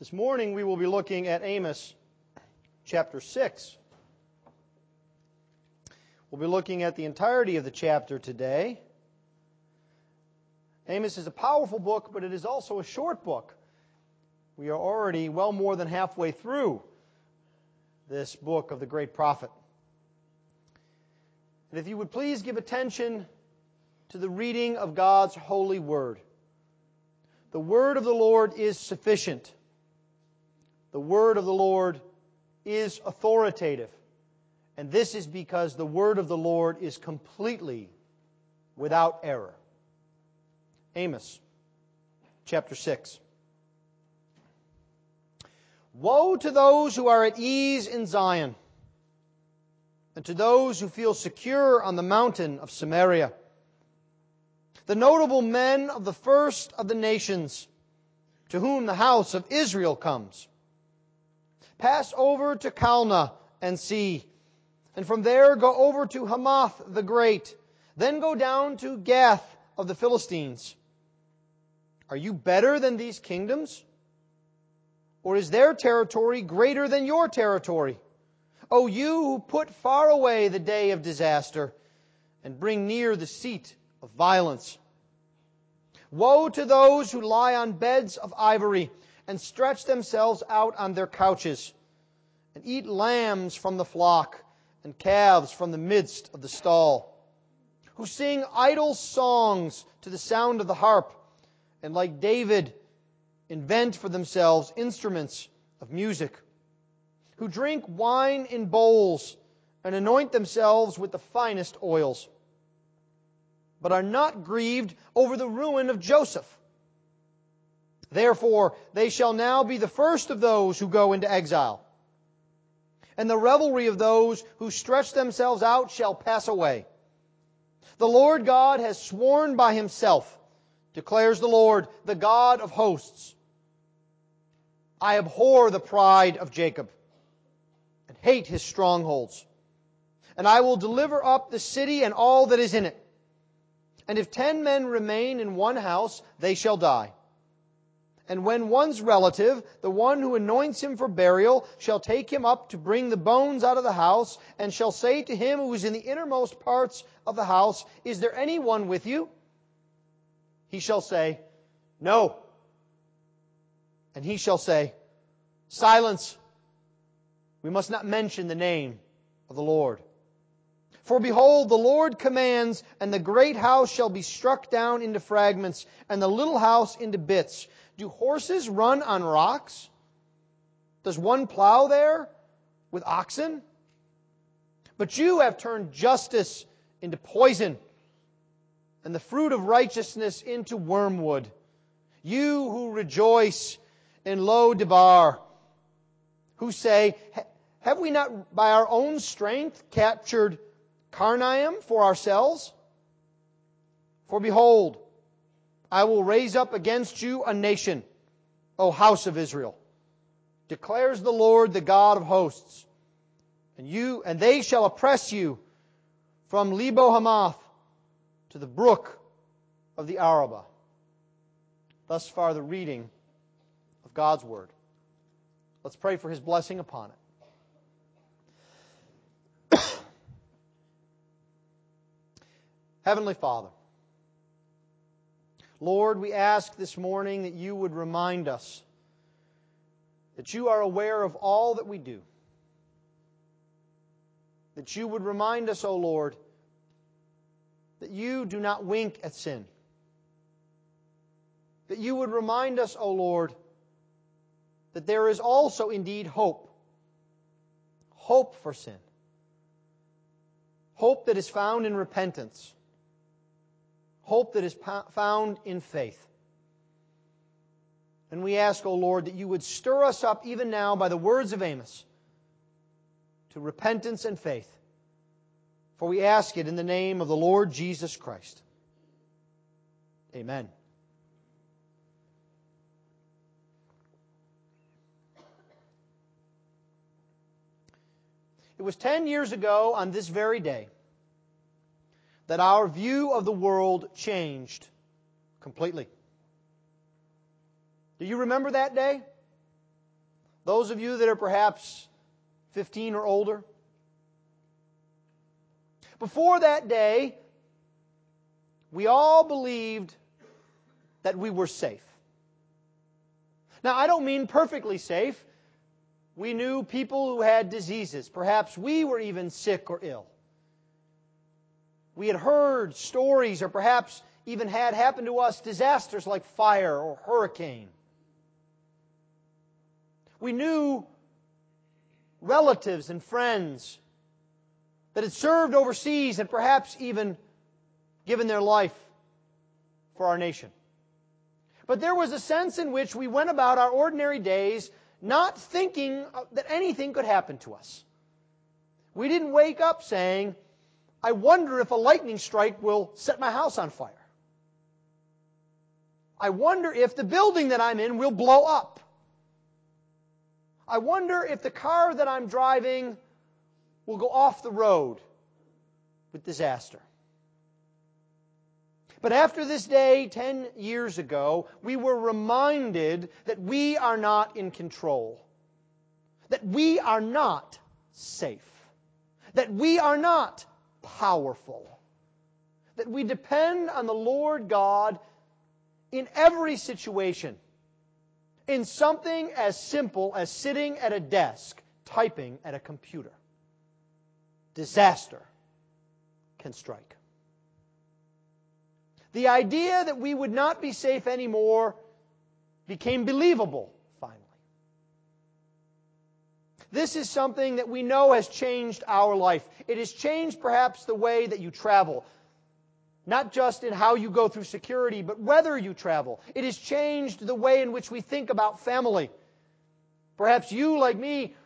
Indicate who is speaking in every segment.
Speaker 1: This morning we will be looking at Amos chapter 6. We'll be looking at the entirety of the chapter today. Amos is a powerful book, but it is also a short book. We are already well more than halfway through this book of the great prophet. And if you would please give attention to the reading of God's holy word. The word of the Lord is sufficient. The word of the Lord is authoritative. And this is because the word of the Lord is completely without error. Amos chapter 6. Woe to those who are at ease in Zion, and to those who feel secure on the mountain of Samaria. The notable men of the first of the nations, to whom the house of Israel comes. Pass over to Calneh and see, and from there go over to Hamath the Great, then go down to Gath of the Philistines. Are you better than these kingdoms? Or is their territory greater than your territory? O you who put far away the day of disaster and bring near the seat of violence. Woe to those who lie on beds of ivory and stretch themselves out on their couches and eat lambs from the flock and calves from the midst of the stall, who sing idle songs to the sound of the harp and like David invent for themselves instruments of music, who drink wine in bowls and anoint themselves with the finest oils, but are not grieved over the ruin of Joseph. Therefore, they shall now be the first of those who go into exile. And the revelry of those who stretch themselves out shall pass away. The Lord God has sworn by himself, declares the Lord, the God of hosts. I abhor the pride of Jacob and hate his strongholds. And I will deliver up the city and all that is in it. And if ten men remain in one house, they shall die. And when one's relative, the one who anoints him for burial, shall take him up to bring the bones out of the house, and shall say to him who is in the innermost parts of the house, Is there any one with you? He shall say, No. And he shall say, Silence. We must not mention the name of the Lord. For behold, the Lord commands, and the great house shall be struck down into fragments, and the little house into bits. Do horses run on rocks? Does one plow there with oxen? But you have turned justice into poison, and the fruit of righteousness into wormwood. You who rejoice in Lo Debar, who say, Have we not by our own strength captured Karnaim for ourselves? For behold, I will raise up against you a nation, O house of Israel, declares the Lord, the God of hosts. And you, and they shall oppress you from Lebo Hamath to the brook of the Arabah. Thus far the reading of God's Word. Let's pray for His blessing upon it. Heavenly Father, Lord, we ask this morning that you would remind us that you are aware of all that we do. That you would remind us, O oh Lord, that you do not wink at sin. That you would remind us, O oh Lord, that there is also indeed hope. Hope for sin. Hope that is found in repentance. Hope that is found in faith. And we ask, O oh Lord, that you would stir us up even now by the words of Amos to repentance and faith. For we ask it in the name of the Lord Jesus Christ. Amen. It was 10 years ago on this very day that our view of the world changed completely. Do you remember that day? Those of you that are perhaps 15 or older. Before that day, we all believed that we were safe. Now, I don't mean perfectly safe. We knew people who had diseases. Perhaps we were even sick or ill. We had heard stories or perhaps even had happen to us disasters like fire or hurricane. We knew relatives and friends that had served overseas and perhaps even given their life for our nation. But there was a sense in which we went about our ordinary days not thinking that anything could happen to us. We didn't wake up saying, I wonder if a lightning strike will set my house on fire. I wonder if the building that I'm in will blow up. I wonder if the car that I'm driving will go off the road with disaster. But after this day, 10 years ago, we were reminded that we are not in control. That we are not safe. That we are not powerful. That we depend on the Lord God in every situation. In something as simple as sitting at a desk typing at a computer. Disaster can strike. The idea that we would not be safe anymore became believable finally. This is something that we know has changed our life. It has changed perhaps the way that you travel. Not just in how you go through security, but whether you travel. It has changed the way in which we think about family. Perhaps you, like me,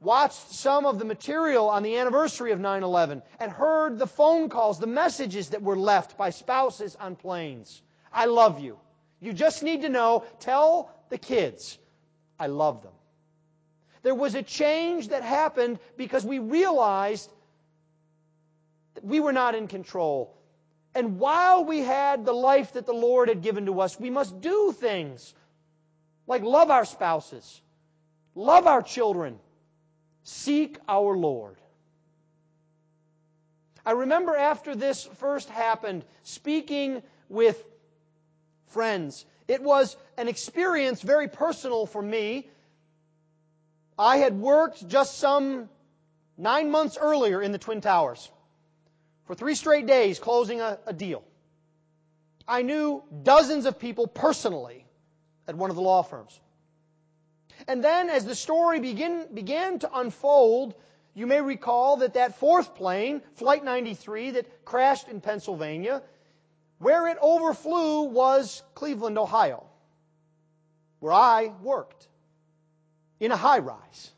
Speaker 1: watched some of the material on the anniversary of 9 11 and heard the phone calls, the messages that were left by spouses on planes. I love you. You just need to know, tell the kids, I love them. There was a change that happened because we realized that we were not in control. And while we had the life that the Lord had given to us, we must do things like love our spouses, love our children, Seek our Lord. I remember after this first happened, speaking with friends. It was an experience very personal for me. I had worked just some nine months earlier in the Twin Towers for three straight days closing a, a deal. I knew dozens of people personally at one of the law firms. And then as the story begin, began to unfold, you may recall that that fourth plane, Flight 93, that crashed in Pennsylvania, where it overflew was Cleveland, Ohio, where I worked in a high rise.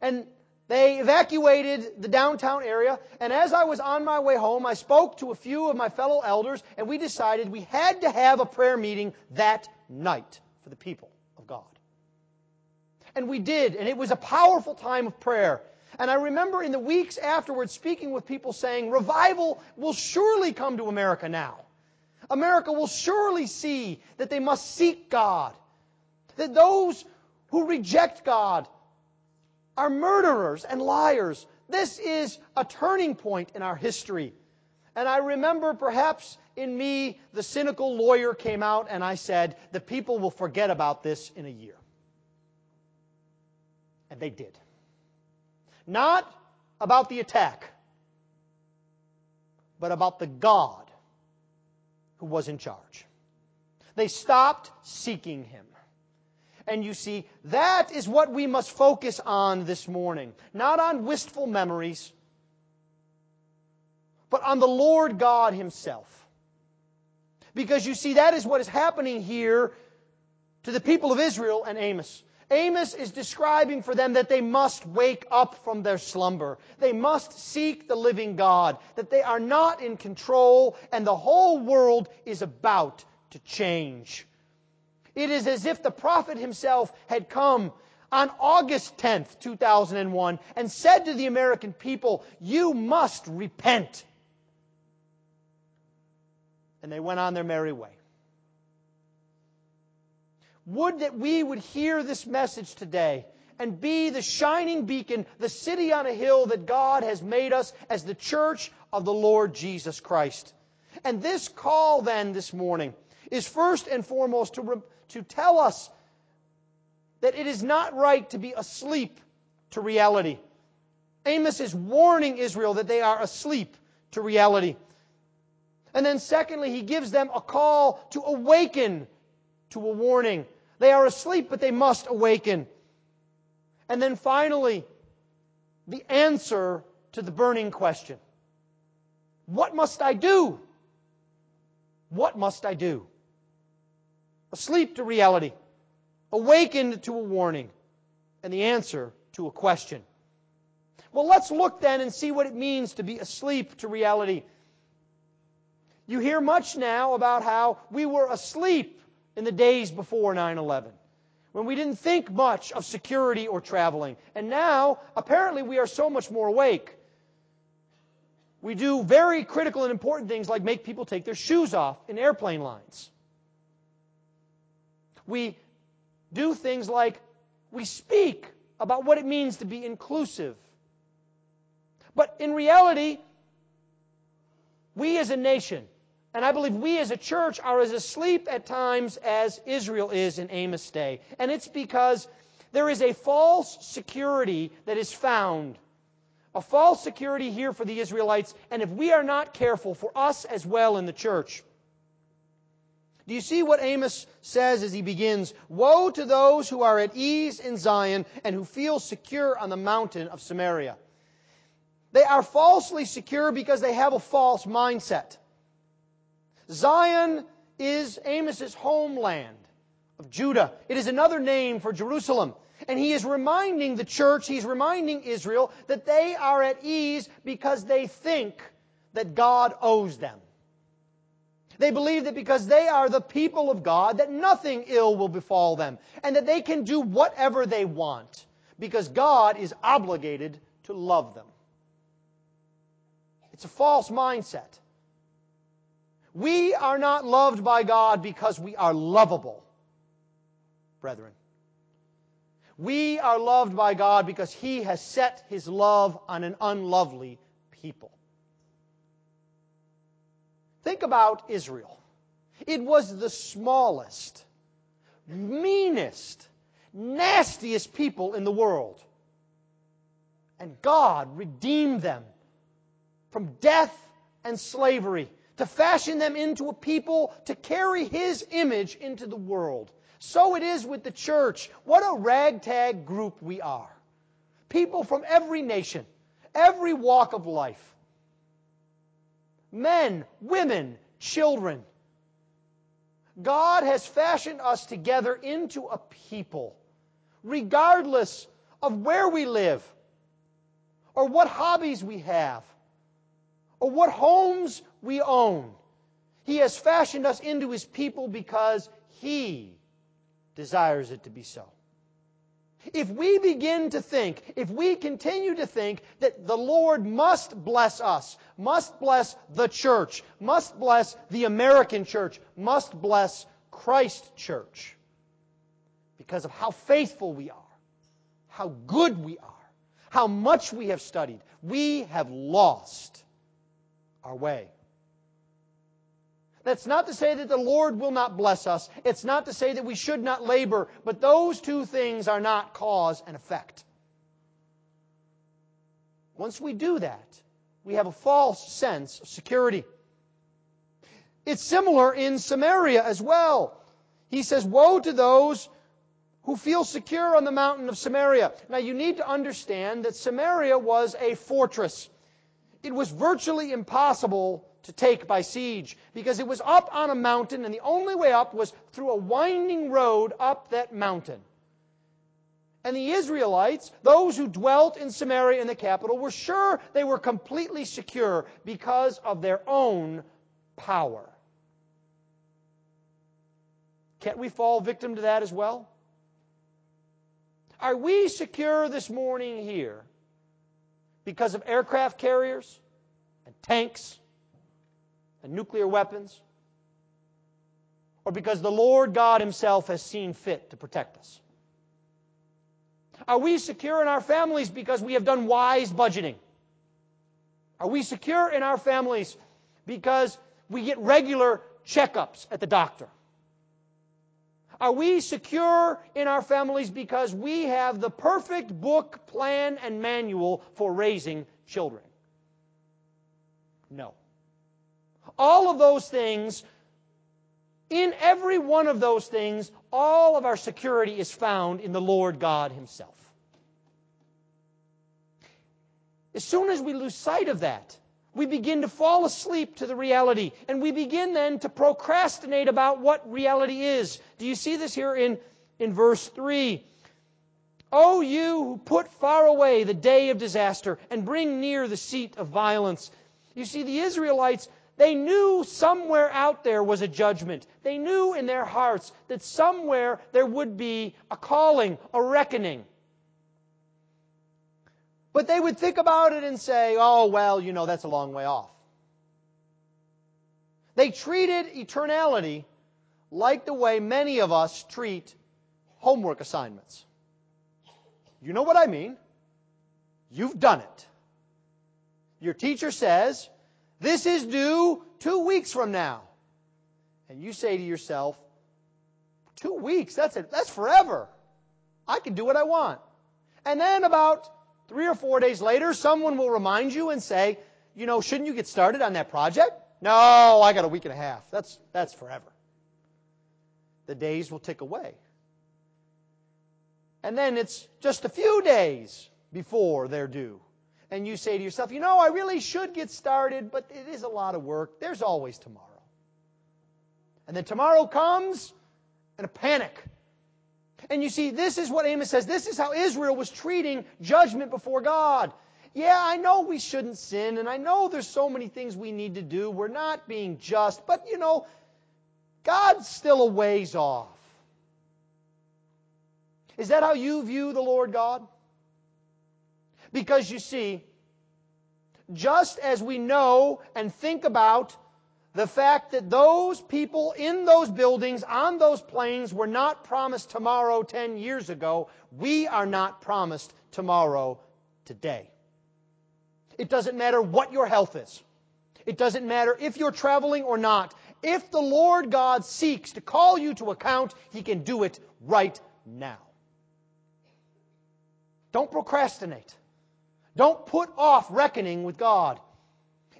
Speaker 1: And they evacuated the downtown area, and as I was on my way home, I spoke to a few of my fellow elders, and we decided we had to have a prayer meeting that night for the people of God. And we did, and it was a powerful time of prayer. And I remember in the weeks afterwards speaking with people saying, revival will surely come to America now. America will surely see that they must seek God. That those who reject God are murderers and liars. This is a turning point in our history. And I remember perhaps in me, the cynical lawyer came out and I said, the people will forget about this in a year. And they did. Not about the attack, but about the God who was in charge. They stopped seeking him. And you see, that is what we must focus on this morning. Not on wistful memories, but on the Lord God Himself. Because you see, that is what is happening here to the people of Israel and Amos. Amos is describing for them that they must wake up from their slumber. They must seek the living God, that they are not in control, and the whole world is about to change. It is as if the prophet himself had come on August 10th, 2001, and said to the American people, You must repent. And they went on their merry way. Would that we would hear this message today and be the shining beacon, the city on a hill that God has made us as the church of the Lord Jesus Christ. And this call then this morning is first and foremost to, to tell us that it is not right to be asleep to reality. Amos is warning Israel that they are asleep to reality. And then, secondly, he gives them a call to awaken to a warning. They are asleep, but they must awaken. And then finally, the answer to the burning question What must I do? What must I do? Asleep to reality, awakened to a warning, and the answer to a question. Well, let's look then and see what it means to be asleep to reality. You hear much now about how we were asleep in the days before 9 11, when we didn't think much of security or traveling. And now, apparently, we are so much more awake. We do very critical and important things like make people take their shoes off in airplane lines. We do things like we speak about what it means to be inclusive but in reality, we as a nation, and I believe we as a church are as asleep at times as Israel is in Amos' day. And it's because there is a false security that is found. A false security here for the Israelites, and if we are not careful, for us as well in the church. Do you see what Amos says as he begins? Woe to those who are at ease in Zion and who feel secure on the mountain of Samaria. They are falsely secure because they have a false mindset. Zion is Amos's homeland of Judah. It is another name for Jerusalem. And he is reminding the church, he's reminding Israel that they are at ease because they think that God owes them. They believe that because they are the people of God, that nothing ill will befall them, and that they can do whatever they want because God is obligated to love them. It's a false mindset. We are not loved by God because we are lovable, brethren. We are loved by God because He has set His love on an unlovely people. Think about Israel. It was the smallest, meanest, nastiest people in the world. And God redeemed them from death and slavery, to fashion them into a people to carry His image into the world. So it is with the church. What a ragtag group we are. People from every nation, every walk of life. Men, women, children. God has fashioned us together into a people, regardless of where we live or what hobbies we have or what homes we own. He has fashioned us into His people because He desires it to be so. If we begin to think, if we continue to think that the Lord must bless us, must bless the church, must bless the American church, must bless Christ church, because of how faithful we are, how good we are, how much we have studied, we have lost our way. That's not to say that the Lord will not bless us. It's not to say that we should not labor, but those two things are not cause and effect. Once we do that, we have a false sense of security. It's similar in Samaria as well. He says, Woe to those who feel secure on the mountain of Samaria. Now you need to understand that Samaria was a fortress it was virtually impossible to take by siege because it was up on a mountain and the only way up was through a winding road up that mountain. And the Israelites, those who dwelt in Samaria in the capital, were sure they were completely secure because of their own power. Can't we fall victim to that as well? Are we secure this morning here because of aircraft carriers and tanks and nuclear weapons? or because the Lord God Himself has seen fit to protect us? Are we secure in our families because we have done wise budgeting? Are we secure in our families because we get regular checkups at the doctor? Are we secure in our families because we have the perfect book, plan, and manual for raising children? No. All of those things, in every one of those things, all of our security is found in the Lord God Himself. As soon as we lose sight of that, we begin to fall asleep to the reality and we begin then to procrastinate about what reality is. Do you see this here in, in verse 3? O you who put far away the day of disaster and bring near the seat of violence. You see, the Israelites, they knew somewhere out there was a judgment. They knew in their hearts that somewhere there would be a calling, a reckoning. But they would think about it and say, oh, well, you know, that's a long way off. They treated eternality like the way many of us treat homework assignments. You know what I mean? You've done it. Your teacher says, this is due two weeks from now. And you say to yourself, two weeks, that's it, that's forever. I can do what I want. And then about Three or four days later, someone will remind you and say, you know, shouldn't you get started on that project? No, I got a week and a half. That's, that's forever. The days will tick away. And then it's just a few days before they're due. And you say to yourself, you know, I really should get started, but it is a lot of work. There's always tomorrow. And then tomorrow comes and a panic and you see, this is what Amos says. This is how Israel was treating judgment before God. Yeah, I know we shouldn't sin, and I know there's so many things we need to do. We're not being just, but you know, God's still a ways off. Is that how you view the Lord God? Because you see, just as we know and think about the fact that those people in those buildings, on those planes, were not promised tomorrow 10 years ago. We are not promised tomorrow today. It doesn't matter what your health is. It doesn't matter if you're traveling or not. If the Lord God seeks to call you to account, He can do it right now. Don't procrastinate. Don't put off reckoning with God.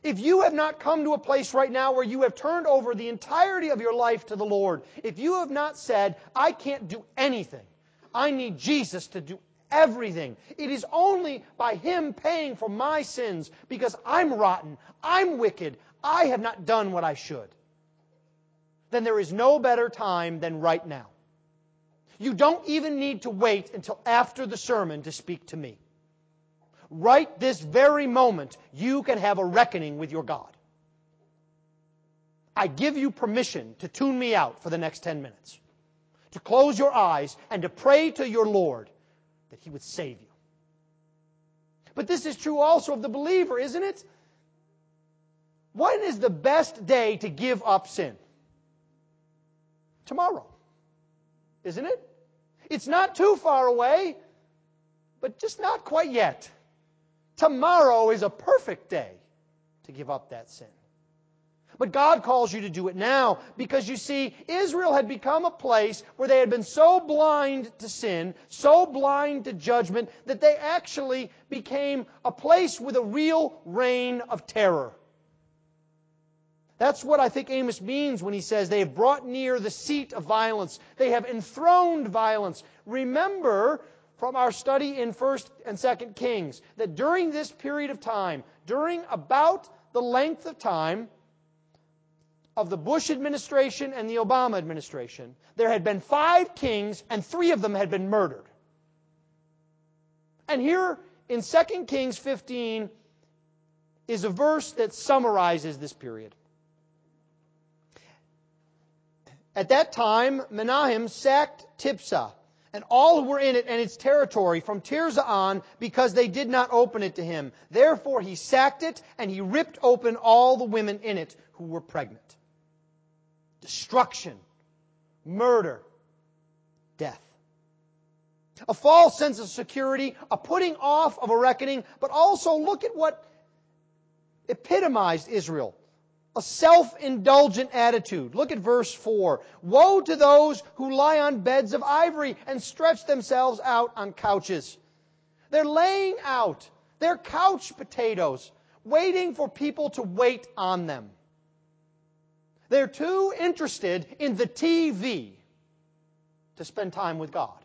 Speaker 1: If you have not come to a place right now where you have turned over the entirety of your life to the Lord, if you have not said, I can't do anything, I need Jesus to do everything. It is only by Him paying for my sins because I'm rotten, I'm wicked, I have not done what I should. Then there is no better time than right now. You don't even need to wait until after the sermon to speak to me right this very moment, you can have a reckoning with your God. I give you permission to tune me out for the next 10 minutes, to close your eyes and to pray to your Lord that He would save you. But this is true also of the believer, isn't it? When is the best day to give up sin? Tomorrow. Isn't it? It's not too far away, but just not quite yet. Tomorrow is a perfect day to give up that sin. But God calls you to do it now because you see, Israel had become a place where they had been so blind to sin, so blind to judgment, that they actually became a place with a real reign of terror. That's what I think Amos means when he says they have brought near the seat of violence. They have enthroned violence. Remember from our study in 1st and 2nd Kings that during this period of time, during about the length of time of the Bush administration and the Obama administration, there had been five kings and three of them had been murdered. And here in 2 Kings 15 is a verse that summarizes this period. At that time, Menahem sacked Tiphsah and all who were in it and its territory from Tirzah on because they did not open it to him. Therefore he sacked it and he ripped open all the women in it who were pregnant. Destruction murder, death. A false sense of security, a putting off of a reckoning, but also look at what epitomized Israel. A self-indulgent attitude. Look at verse 4. Woe to those who lie on beds of ivory and stretch themselves out on couches. They're laying out. They're couch potatoes, waiting for people to wait on them. They're too interested in the TV to spend time with God.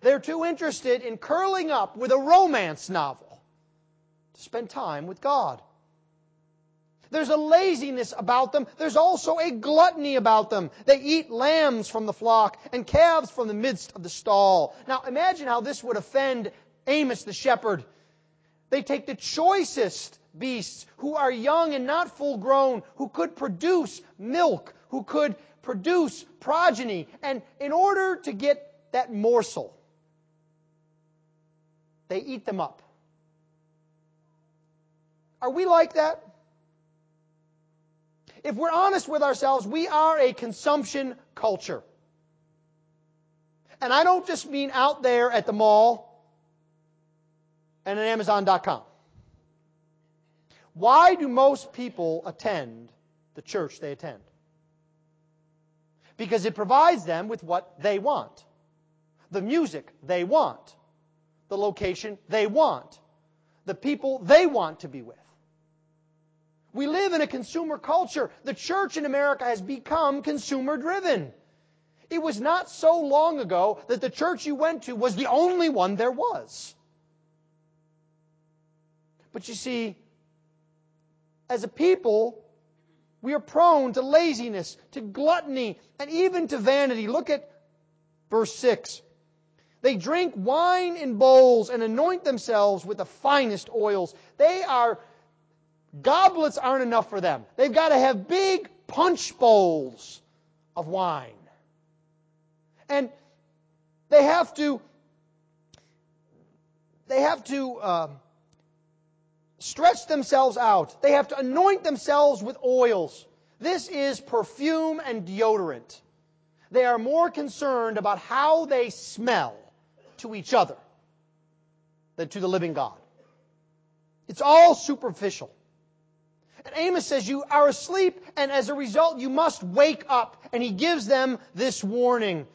Speaker 1: They're too interested in curling up with a romance novel to spend time with God. There's a laziness about them. There's also a gluttony about them. They eat lambs from the flock and calves from the midst of the stall. Now imagine how this would offend Amos the shepherd. They take the choicest beasts who are young and not full grown, who could produce milk, who could produce progeny, and in order to get that morsel, they eat them up. Are we like that? If we're honest with ourselves, we are a consumption culture. And I don't just mean out there at the mall and at Amazon.com. Why do most people attend the church they attend? Because it provides them with what they want. The music they want. The location they want. The people they want to be with. We live in a consumer culture. The church in America has become consumer driven. It was not so long ago that the church you went to was the only one there was. But you see, as a people, we are prone to laziness, to gluttony, and even to vanity. Look at verse 6. They drink wine in bowls and anoint themselves with the finest oils. They are Goblets aren't enough for them. They've got to have big punch bowls of wine. And they have to, they have to uh, stretch themselves out. They have to anoint themselves with oils. This is perfume and deodorant. They are more concerned about how they smell to each other than to the living God. It's all superficial. Amos says, You are asleep, and as a result, you must wake up. And he gives them this warning.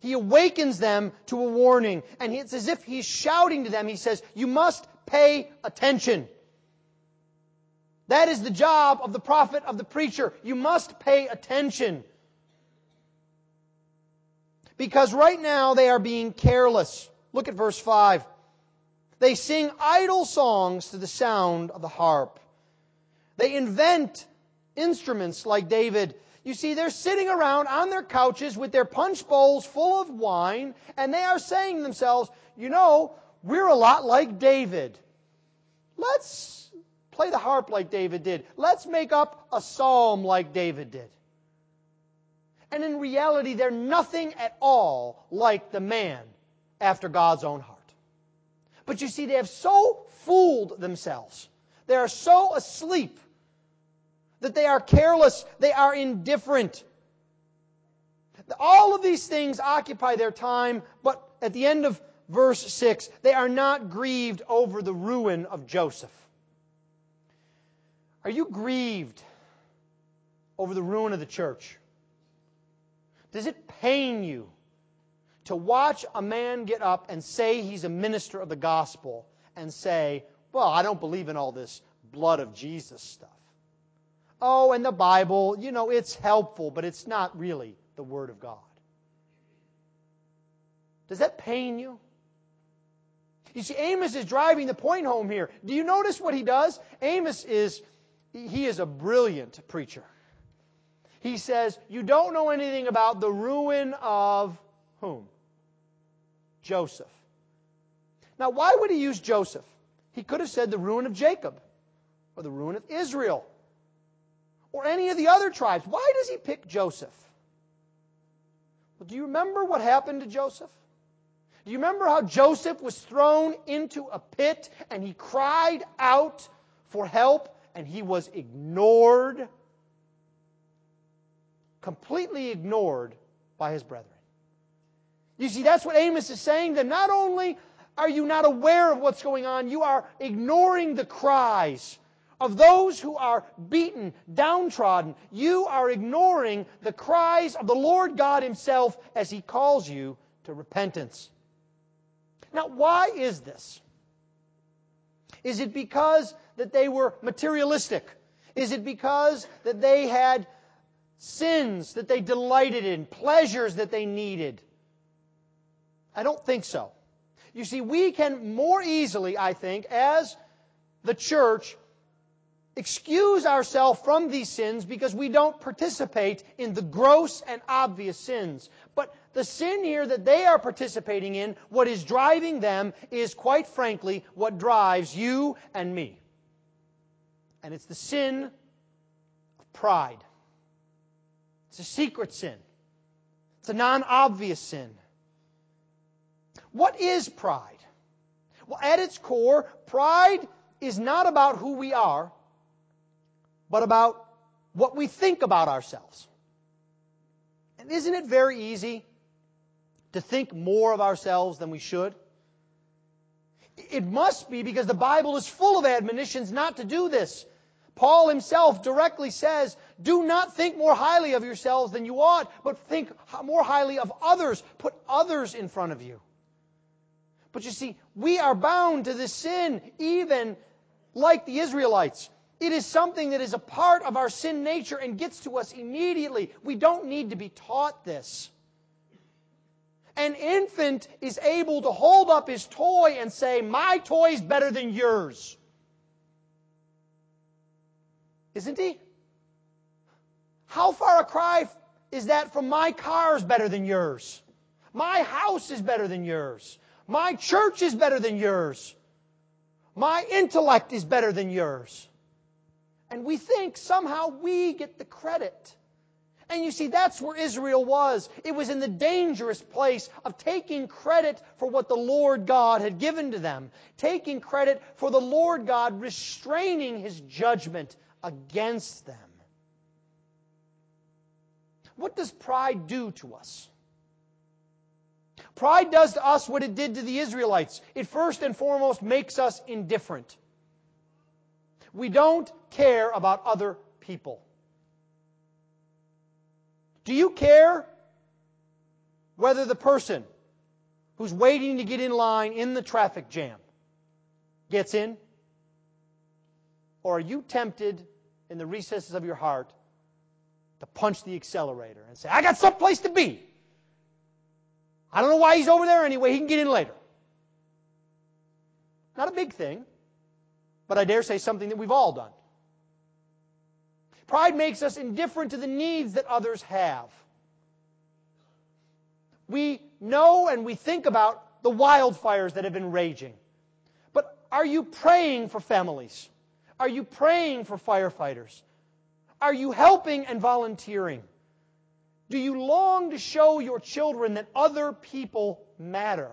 Speaker 1: He awakens them to a warning. And it's as if he's shouting to them. He says, You must pay attention. That is the job of the prophet, of the preacher. You must pay attention. Because right now they are being careless. Look at verse 5. They sing idle songs to the sound of the harp. They invent instruments like David. You see, they're sitting around on their couches with their punch bowls full of wine, and they are saying to themselves, you know, we're a lot like David. Let's play the harp like David did. Let's make up a psalm like David did. And in reality, they're nothing at all like the man after God's own heart. But you see, they have so fooled themselves they are so asleep that they are careless, they are indifferent. All of these things occupy their time, but at the end of verse 6, they are not grieved over the ruin of Joseph. Are you grieved over the ruin of the church? Does it pain you to watch a man get up and say he's a minister of the gospel and say, well, I don't believe in all this blood of Jesus stuff. Oh, and the Bible, you know, it's helpful, but it's not really the Word of God. Does that pain you? You see, Amos is driving the point home here. Do you notice what he does? Amos is, he is a brilliant preacher. He says, You don't know anything about the ruin of whom? Joseph. Now, why would he use Joseph? He could have said the ruin of Jacob or the ruin of Israel or any of the other tribes. Why does he pick Joseph? Well, do you remember what happened to Joseph? Do you remember how Joseph was thrown into a pit and he cried out for help and he was ignored? completely ignored by his brethren. You see, that's what Amos is saying, that not only are you not aware of what's going on, you are ignoring the cries of those who are beaten, downtrodden. You are ignoring the cries of the Lord God Himself as He calls you to repentance. Now, why is this? Is it because that they were materialistic? Is it because that they had sins that they delighted in, pleasures that they needed? I don't think so. You see, we can more easily, I think, as the church, excuse ourselves from these sins because we don't participate in the gross and obvious sins. But the sin here that they are participating in, what is driving them is quite frankly what drives you and me. And it's the sin of pride. It's a secret sin. It's a non obvious sin. What is pride? Well, at its core, pride is not about who we are, but about what we think about ourselves. And isn't it very easy to think more of ourselves than we should? It must be because the Bible is full of admonitions not to do this. Paul himself directly says, Do not think more highly of yourselves than you ought, but think more highly of others. Put others in front of you. But you see, we are bound to this sin even like the Israelites. It is something that is a part of our sin nature and gets to us immediately. We don't need to be taught this. An infant is able to hold up his toy and say, My toy is better than yours. Isn't he? How far a cry is that from my car is better than yours? My house is better than yours. My church is better than yours. My intellect is better than yours. And we think somehow we get the credit. And you see, that's where Israel was. It was in the dangerous place of taking credit for what the Lord God had given to them, taking credit for the Lord God restraining His judgment against them. What does pride do to us? Pride does to us what it did to the Israelites. It first and foremost makes us indifferent. We don't care about other people. Do you care whether the person who's waiting to get in line in the traffic jam gets in? Or are you tempted in the recesses of your heart to punch the accelerator and say, I got someplace to be? I don't know why he's over there anyway. He can get in later. Not a big thing, but I dare say something that we've all done. Pride makes us indifferent to the needs that others have. We know and we think about the wildfires that have been raging. But are you praying for families? Are you praying for firefighters? Are you helping and volunteering? Do you long to show your children that other people matter?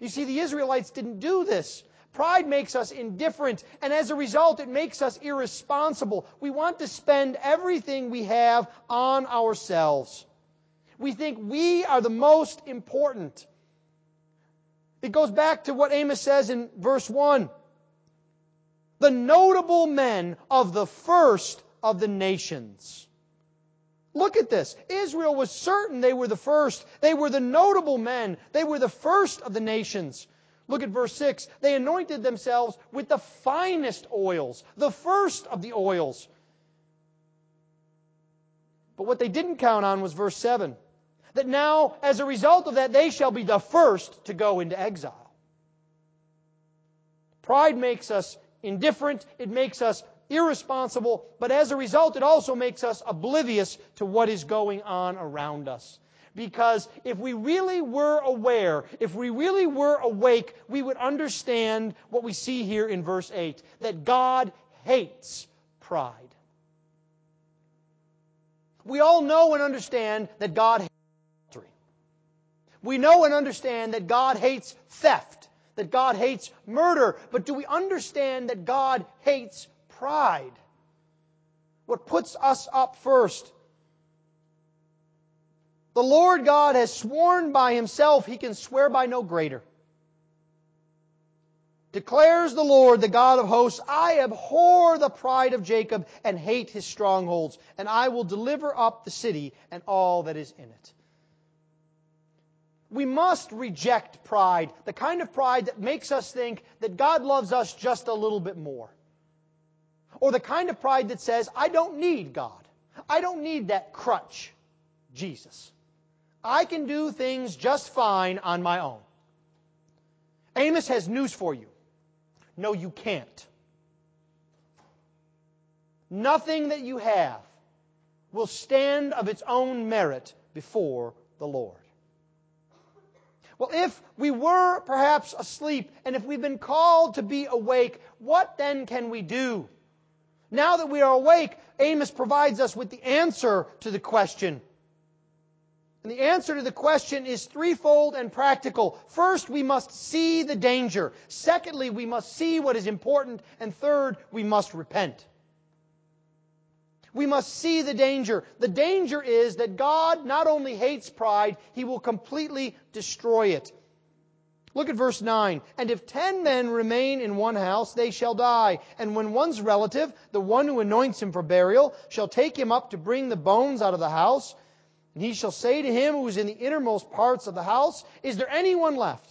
Speaker 1: You see, the Israelites didn't do this. Pride makes us indifferent, and as a result, it makes us irresponsible. We want to spend everything we have on ourselves. We think we are the most important. It goes back to what Amos says in verse 1 The notable men of the first of the nations. Look at this. Israel was certain they were the first. They were the notable men. They were the first of the nations. Look at verse 6. They anointed themselves with the finest oils, the first of the oils. But what they didn't count on was verse 7. That now, as a result of that, they shall be the first to go into exile. Pride makes us indifferent. It makes us irresponsible, but as a result, it also makes us oblivious to what is going on around us. Because if we really were aware, if we really were awake, we would understand what we see here in verse 8 that God hates pride. We all know and understand that God hates adultery. We know and understand that God hates theft, that God hates murder, but do we understand that God hates pride. What puts us up first. The Lord God has sworn by himself, he can swear by no greater. Declares the Lord, the God of hosts, I abhor the pride of Jacob and hate his strongholds, and I will deliver up the city and all that is in it. We must reject pride, the kind of pride that makes us think that God loves us just a little bit more. Or the kind of pride that says, I don't need God. I don't need that crutch, Jesus. I can do things just fine on my own. Amos has news for you. No, you can't. Nothing that you have will stand of its own merit before the Lord. Well, if we were perhaps asleep and if we've been called to be awake, what then can we do? Now that we are awake, Amos provides us with the answer to the question. And the answer to the question is threefold and practical. First, we must see the danger. Secondly, we must see what is important. And third, we must repent. We must see the danger. The danger is that God not only hates pride, He will completely destroy it. Look at verse 9. And if ten men remain in one house, they shall die. And when one's relative, the one who anoints him for burial, shall take him up to bring the bones out of the house, and he shall say to him who is in the innermost parts of the house, Is there anyone left?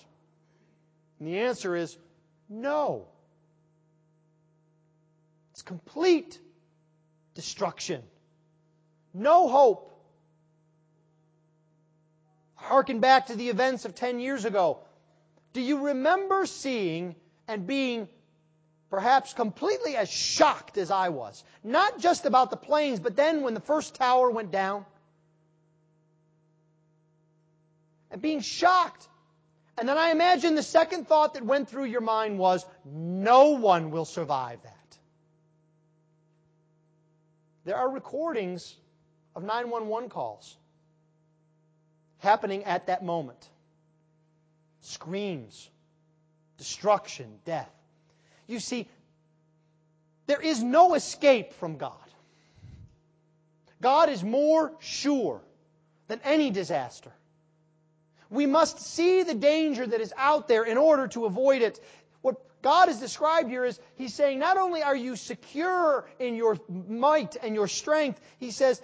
Speaker 1: And the answer is no. It's complete destruction. No hope. Harken back to the events of 10 years ago. Do you remember seeing and being perhaps completely as shocked as I was? Not just about the planes, but then when the first tower went down? And being shocked. And then I imagine the second thought that went through your mind was, no one will survive that. There are recordings of 911 calls happening at that moment screams, destruction, death. You see, there is no escape from God. God is more sure than any disaster. We must see the danger that is out there in order to avoid it. What God has described here is He's saying, not only are you secure in your might and your strength, He says,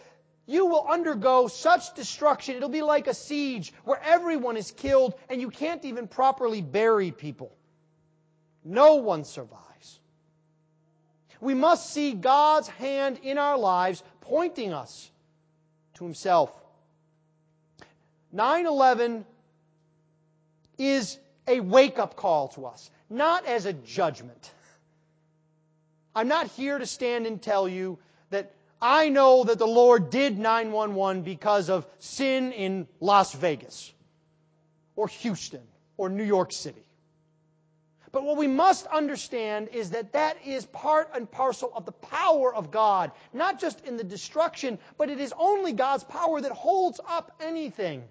Speaker 1: you will undergo such destruction. It'll be like a siege where everyone is killed and you can't even properly bury people. No one survives. We must see God's hand in our lives pointing us to Himself. 9 11 is a wake up call to us, not as a judgment. I'm not here to stand and tell you that I know that the Lord did 911 because of sin in Las Vegas or Houston or New York City. But what we must understand is that that is part and parcel of the power of God, not just in the destruction, but it is only God's power that holds up anything.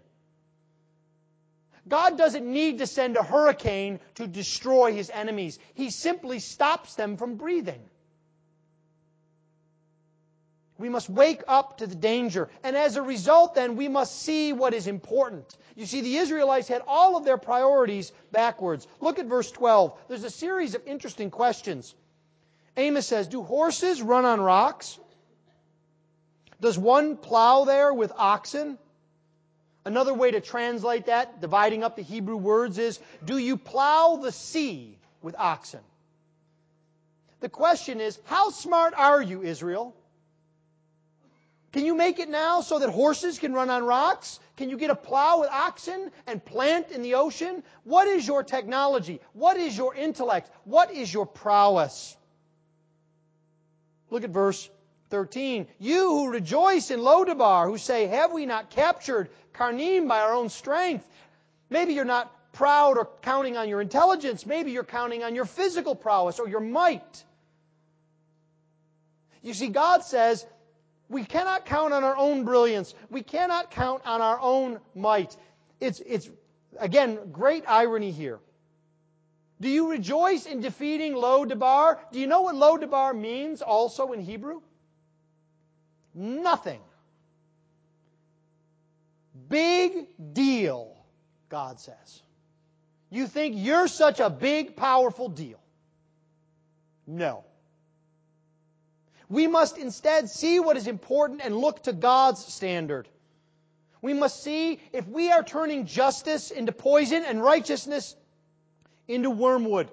Speaker 1: God doesn't need to send a hurricane to destroy his enemies. He simply stops them from breathing. We must wake up to the danger. And as a result, then, we must see what is important. You see, the Israelites had all of their priorities backwards. Look at verse 12. There's a series of interesting questions. Amos says, Do horses run on rocks? Does one plow there with oxen? Another way to translate that, dividing up the Hebrew words, is Do you plow the sea with oxen? The question is, How smart are you, Israel? Can you make it now so that horses can run on rocks? Can you get a plow with oxen and plant in the ocean? What is your technology? What is your intellect? What is your prowess? Look at verse 13. You who rejoice in Lo Debar, who say, Have we not captured Karnaim by our own strength? Maybe you're not proud or counting on your intelligence. Maybe you're counting on your physical prowess or your might. You see, God says, we cannot count on our own brilliance. We cannot count on our own might. It's, it's again, great irony here. Do you rejoice in defeating Lo Debar? Do you know what Lo Debar means also in Hebrew? Nothing. Big deal, God says. You think you're such a big, powerful deal. No. We must instead see what is important and look to God's standard. We must see if we are turning justice into poison and righteousness into wormwood.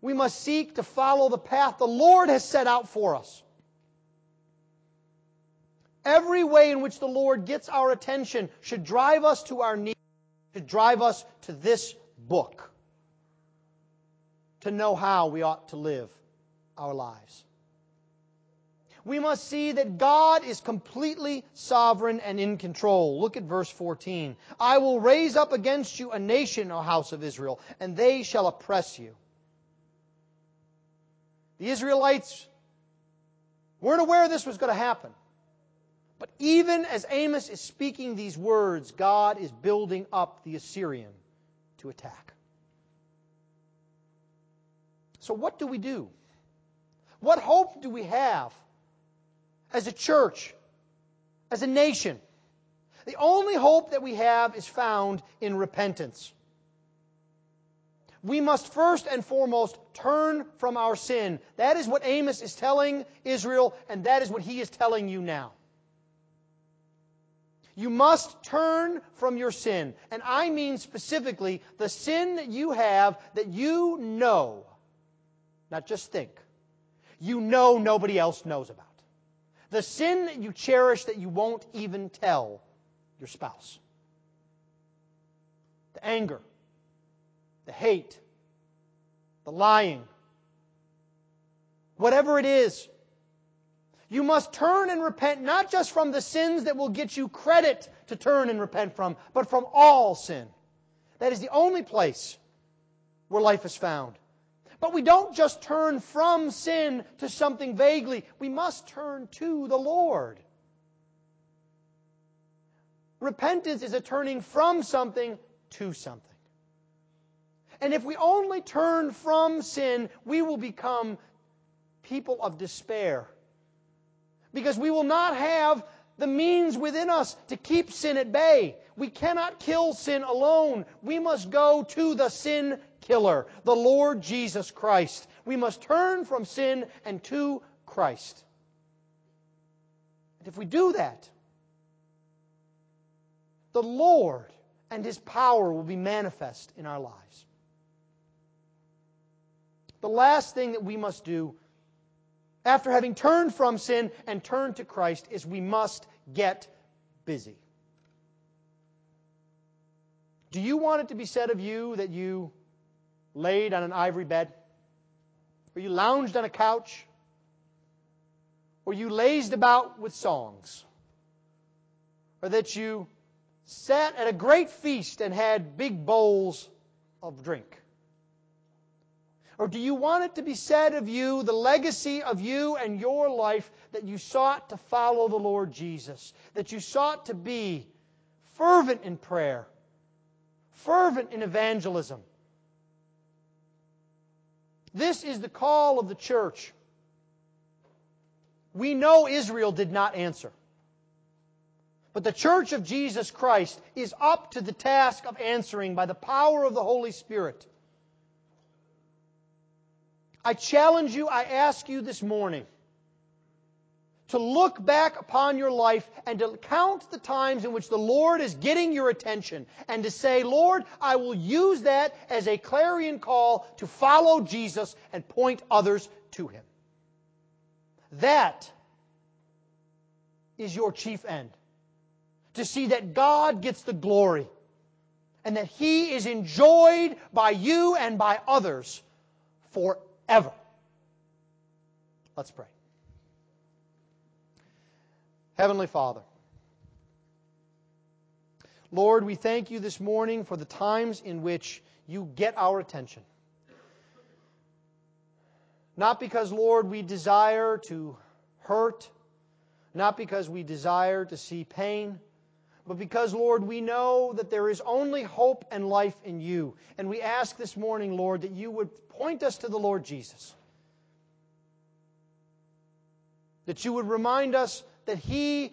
Speaker 1: We must seek to follow the path the Lord has set out for us. Every way in which the Lord gets our attention should drive us to our knees, should drive us to this book to know how we ought to live our lives. We must see that God is completely sovereign and in control. Look at verse 14. I will raise up against you a nation, O house of Israel, and they shall oppress you. The Israelites weren't aware this was going to happen. But even as Amos is speaking these words, God is building up the Assyrian to attack. So, what do we do? What hope do we have as a church, as a nation? The only hope that we have is found in repentance. We must first and foremost turn from our sin. That is what Amos is telling Israel, and that is what he is telling you now. You must turn from your sin. And I mean specifically the sin that you have that you know, not just think, you know nobody else knows about. The sin that you cherish that you won't even tell your spouse. The anger, the hate, the lying, whatever it is you must turn and repent not just from the sins that will get you credit to turn and repent from, but from all sin. That is the only place where life is found. But we don't just turn from sin to something vaguely. We must turn to the Lord. Repentance is a turning from something to something. And if we only turn from sin, we will become people of despair because we will not have the means within us to keep sin at bay. We cannot kill sin alone. We must go to the sin killer, the Lord Jesus Christ. We must turn from sin and to Christ. And if we do that, the Lord and His power will be manifest in our lives. The last thing that we must do after having turned from sin and turned to Christ is we must get busy. Do you want it to be said of you that you laid on an ivory bed? Or you lounged on a couch? Or you lazed about with songs? Or that you sat at a great feast and had big bowls of drink? Or do you want it to be said of you, the legacy of you and your life, that you sought to follow the Lord Jesus? That you sought to be fervent in prayer, fervent in evangelism? This is the call of the church. We know Israel did not answer. But the church of Jesus Christ is up to the task of answering by the power of the Holy Spirit. I challenge you, I ask you this morning to look back upon your life and to count the times in which the Lord is getting your attention and to say, Lord, I will use that as a clarion call to follow Jesus and point others to Him. That is your chief end. To see that God gets the glory and that He is enjoyed by you and by others forever. Let's pray. Heavenly Father, Lord, we thank you this morning for the times in which you get our attention. Not because, Lord, we desire to hurt, not because we desire to see pain, but because, Lord, we know that there is only hope and life in you. And we ask this morning, Lord, that you would point us to the Lord Jesus. That you would remind us that He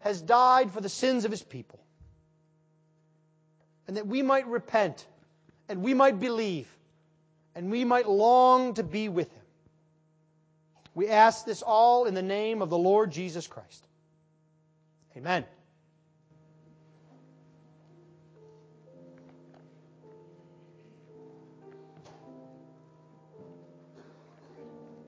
Speaker 1: has died for the sins of His people. and that we might repent, and we might believe, and we might long to be with Him. We ask this all in the name of the Lord Jesus Christ. Amen.